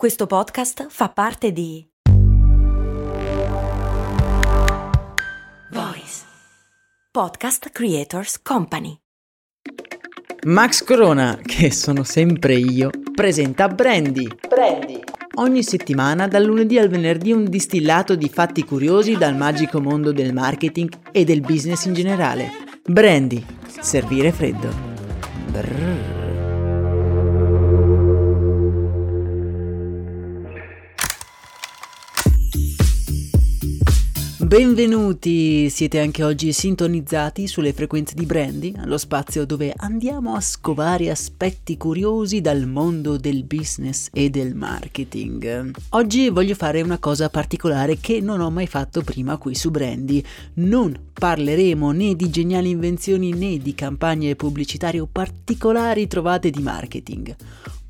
Questo podcast fa parte di Voice Podcast Creators Company. Max Corona, che sono sempre io, presenta Brandy. Brandy. Ogni settimana, dal lunedì al venerdì, un distillato di fatti curiosi dal magico mondo del marketing e del business in generale. Brandy. Servire freddo. Brrr. Benvenuti, siete anche oggi sintonizzati sulle frequenze di Brandy, lo spazio dove andiamo a scovare aspetti curiosi dal mondo del business e del marketing. Oggi voglio fare una cosa particolare che non ho mai fatto prima qui su Brandy. Non parleremo né di geniali invenzioni né di campagne pubblicitarie o particolari trovate di marketing.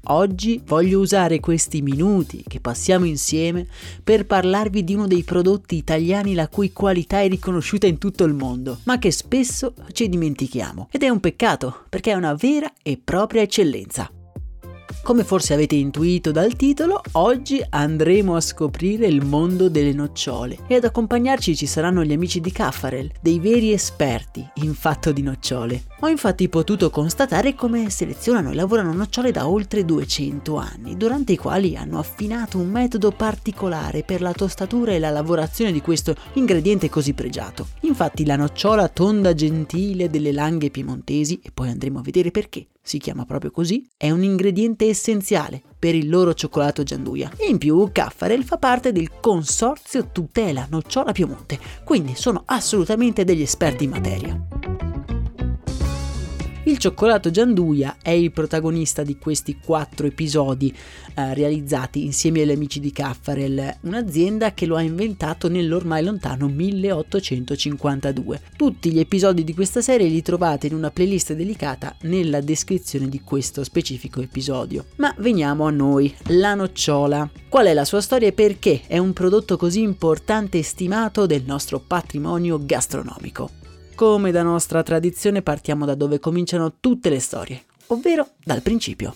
Oggi voglio usare questi minuti che passiamo insieme per parlarvi di uno dei prodotti italiani la cui qualità è riconosciuta in tutto il mondo, ma che spesso ci dimentichiamo. Ed è un peccato, perché è una vera e propria eccellenza. Come forse avete intuito dal titolo, oggi andremo a scoprire il mondo delle nocciole e ad accompagnarci ci saranno gli amici di Caffarel, dei veri esperti in fatto di nocciole. Ho infatti potuto constatare come selezionano e lavorano nocciole da oltre 200 anni, durante i quali hanno affinato un metodo particolare per la tostatura e la lavorazione di questo ingrediente così pregiato. Infatti la nocciola tonda gentile delle langhe piemontesi, e poi andremo a vedere perché, si chiama proprio così, è un ingrediente essenziale per il loro cioccolato Gianduia. In più, Caffarel fa parte del consorzio Tutela Nocciola Piemonte, quindi sono assolutamente degli esperti in materia. Il cioccolato Gianduia è il protagonista di questi quattro episodi eh, realizzati insieme agli amici di Caffarel, un'azienda che lo ha inventato nell'ormai lontano 1852. Tutti gli episodi di questa serie li trovate in una playlist dedicata nella descrizione di questo specifico episodio. Ma veniamo a noi, la nocciola. Qual è la sua storia e perché è un prodotto così importante e stimato del nostro patrimonio gastronomico? Come da nostra tradizione partiamo da dove cominciano tutte le storie, ovvero dal principio.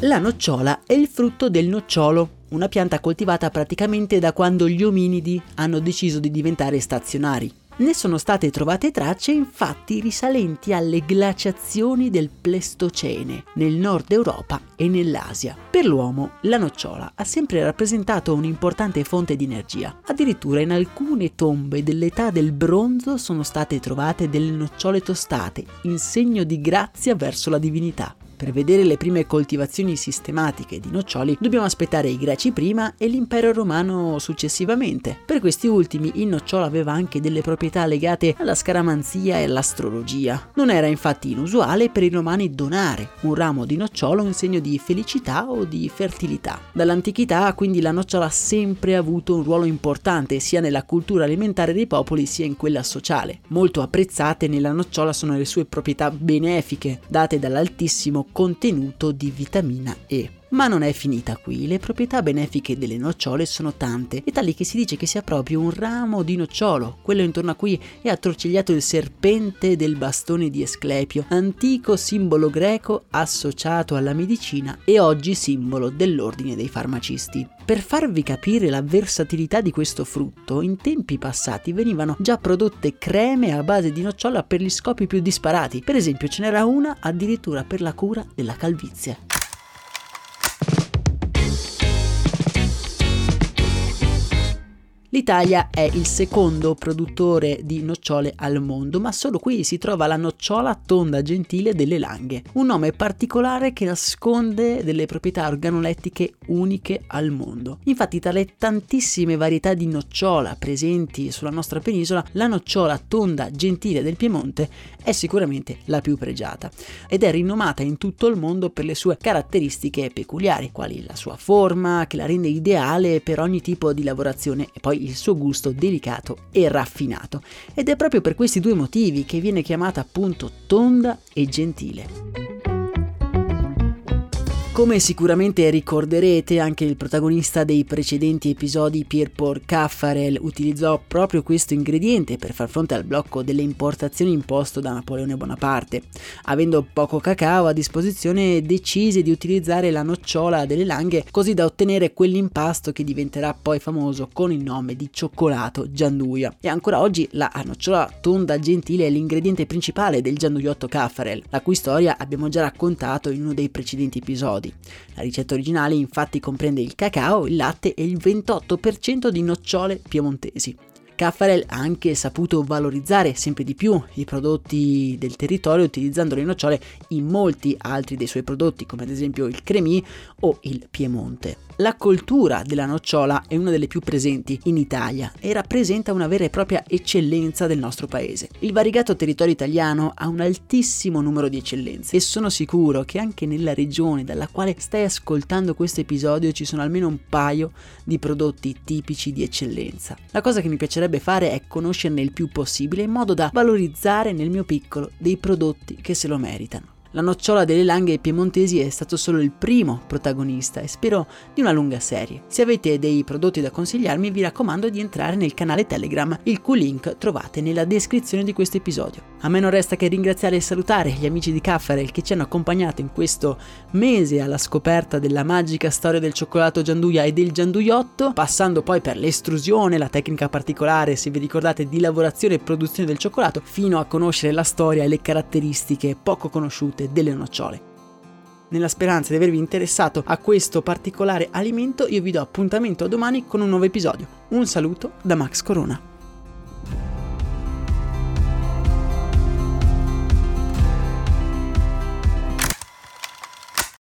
La nocciola è il frutto del nocciolo, una pianta coltivata praticamente da quando gli ominidi hanno deciso di diventare stazionari. Ne sono state trovate tracce infatti risalenti alle glaciazioni del Pleistocene nel nord Europa e nell'Asia. Per l'uomo la nocciola ha sempre rappresentato un'importante fonte di energia. Addirittura in alcune tombe dell'età del bronzo sono state trovate delle nocciole tostate in segno di grazia verso la divinità. Per vedere le prime coltivazioni sistematiche di noccioli dobbiamo aspettare i greci prima e l'impero romano successivamente. Per questi ultimi il nocciolo aveva anche delle proprietà legate alla scaramanzia e all'astrologia. Non era infatti inusuale per i romani donare un ramo di nocciolo in segno di felicità o di fertilità. Dall'antichità quindi la nocciola ha sempre avuto un ruolo importante sia nella cultura alimentare dei popoli sia in quella sociale. Molto apprezzate nella nocciola sono le sue proprietà benefiche date dall'altissimo contenuto di vitamina E. Ma non è finita qui, le proprietà benefiche delle nocciole sono tante e tali che si dice che sia proprio un ramo di nocciolo, quello intorno a cui è attorcigliato il serpente del bastone di Esclepio, antico simbolo greco associato alla medicina e oggi simbolo dell'ordine dei farmacisti. Per farvi capire la versatilità di questo frutto, in tempi passati venivano già prodotte creme a base di nocciola per gli scopi più disparati, per esempio ce n'era una addirittura per la cura della calvizie. L'Italia è il secondo produttore di nocciole al mondo, ma solo qui si trova la nocciola tonda gentile delle Langhe, un nome particolare che nasconde delle proprietà organolettiche uniche al mondo. Infatti, tra le tantissime varietà di nocciola presenti sulla nostra penisola, la nocciola tonda gentile del Piemonte è sicuramente la più pregiata ed è rinomata in tutto il mondo per le sue caratteristiche peculiari, quali la sua forma che la rende ideale per ogni tipo di lavorazione e poi il suo gusto delicato e raffinato. Ed è proprio per questi due motivi che viene chiamata appunto tonda e gentile. Come sicuramente ricorderete, anche il protagonista dei precedenti episodi, Pierre-Paul Caffarel, utilizzò proprio questo ingrediente per far fronte al blocco delle importazioni imposto da Napoleone Bonaparte. Avendo poco cacao a disposizione, decise di utilizzare la nocciola delle langhe così da ottenere quell'impasto che diventerà poi famoso con il nome di cioccolato gianduia. E ancora oggi la nocciola tonda gentile è l'ingrediente principale del gianduiotto Caffarel, la cui storia abbiamo già raccontato in uno dei precedenti episodi gradi. La ricetta originale infatti comprende il cacao, il latte e il 28% di nocciole piemontesi. Caffarel ha anche saputo valorizzare sempre di più i prodotti del territorio utilizzando le nocciole in molti altri dei suoi prodotti come ad esempio il cremì o il piemonte. La coltura della nocciola è una delle più presenti in Italia e rappresenta una vera e propria eccellenza del nostro paese. Il variegato territorio italiano ha un altissimo numero di eccellenze e sono sicuro che anche nella regione dalla quale stai ascoltando questo episodio ci sono almeno un paio di prodotti tipici di eccellenza. La cosa che mi piacerebbe fare è conoscerne il più possibile in modo da valorizzare nel mio piccolo dei prodotti che se lo meritano. La nocciola delle langhe piemontesi è stato solo il primo protagonista e spero di una lunga serie. Se avete dei prodotti da consigliarmi vi raccomando di entrare nel canale Telegram, il cui link trovate nella descrizione di questo episodio. A me non resta che ringraziare e salutare gli amici di Caffarel che ci hanno accompagnato in questo mese alla scoperta della magica storia del cioccolato gianduia e del gianduiotto, passando poi per l'estrusione, la tecnica particolare, se vi ricordate, di lavorazione e produzione del cioccolato, fino a conoscere la storia e le caratteristiche poco conosciute delle nocciole. Nella speranza di avervi interessato a questo particolare alimento, io vi do appuntamento a domani con un nuovo episodio. Un saluto da Max Corona.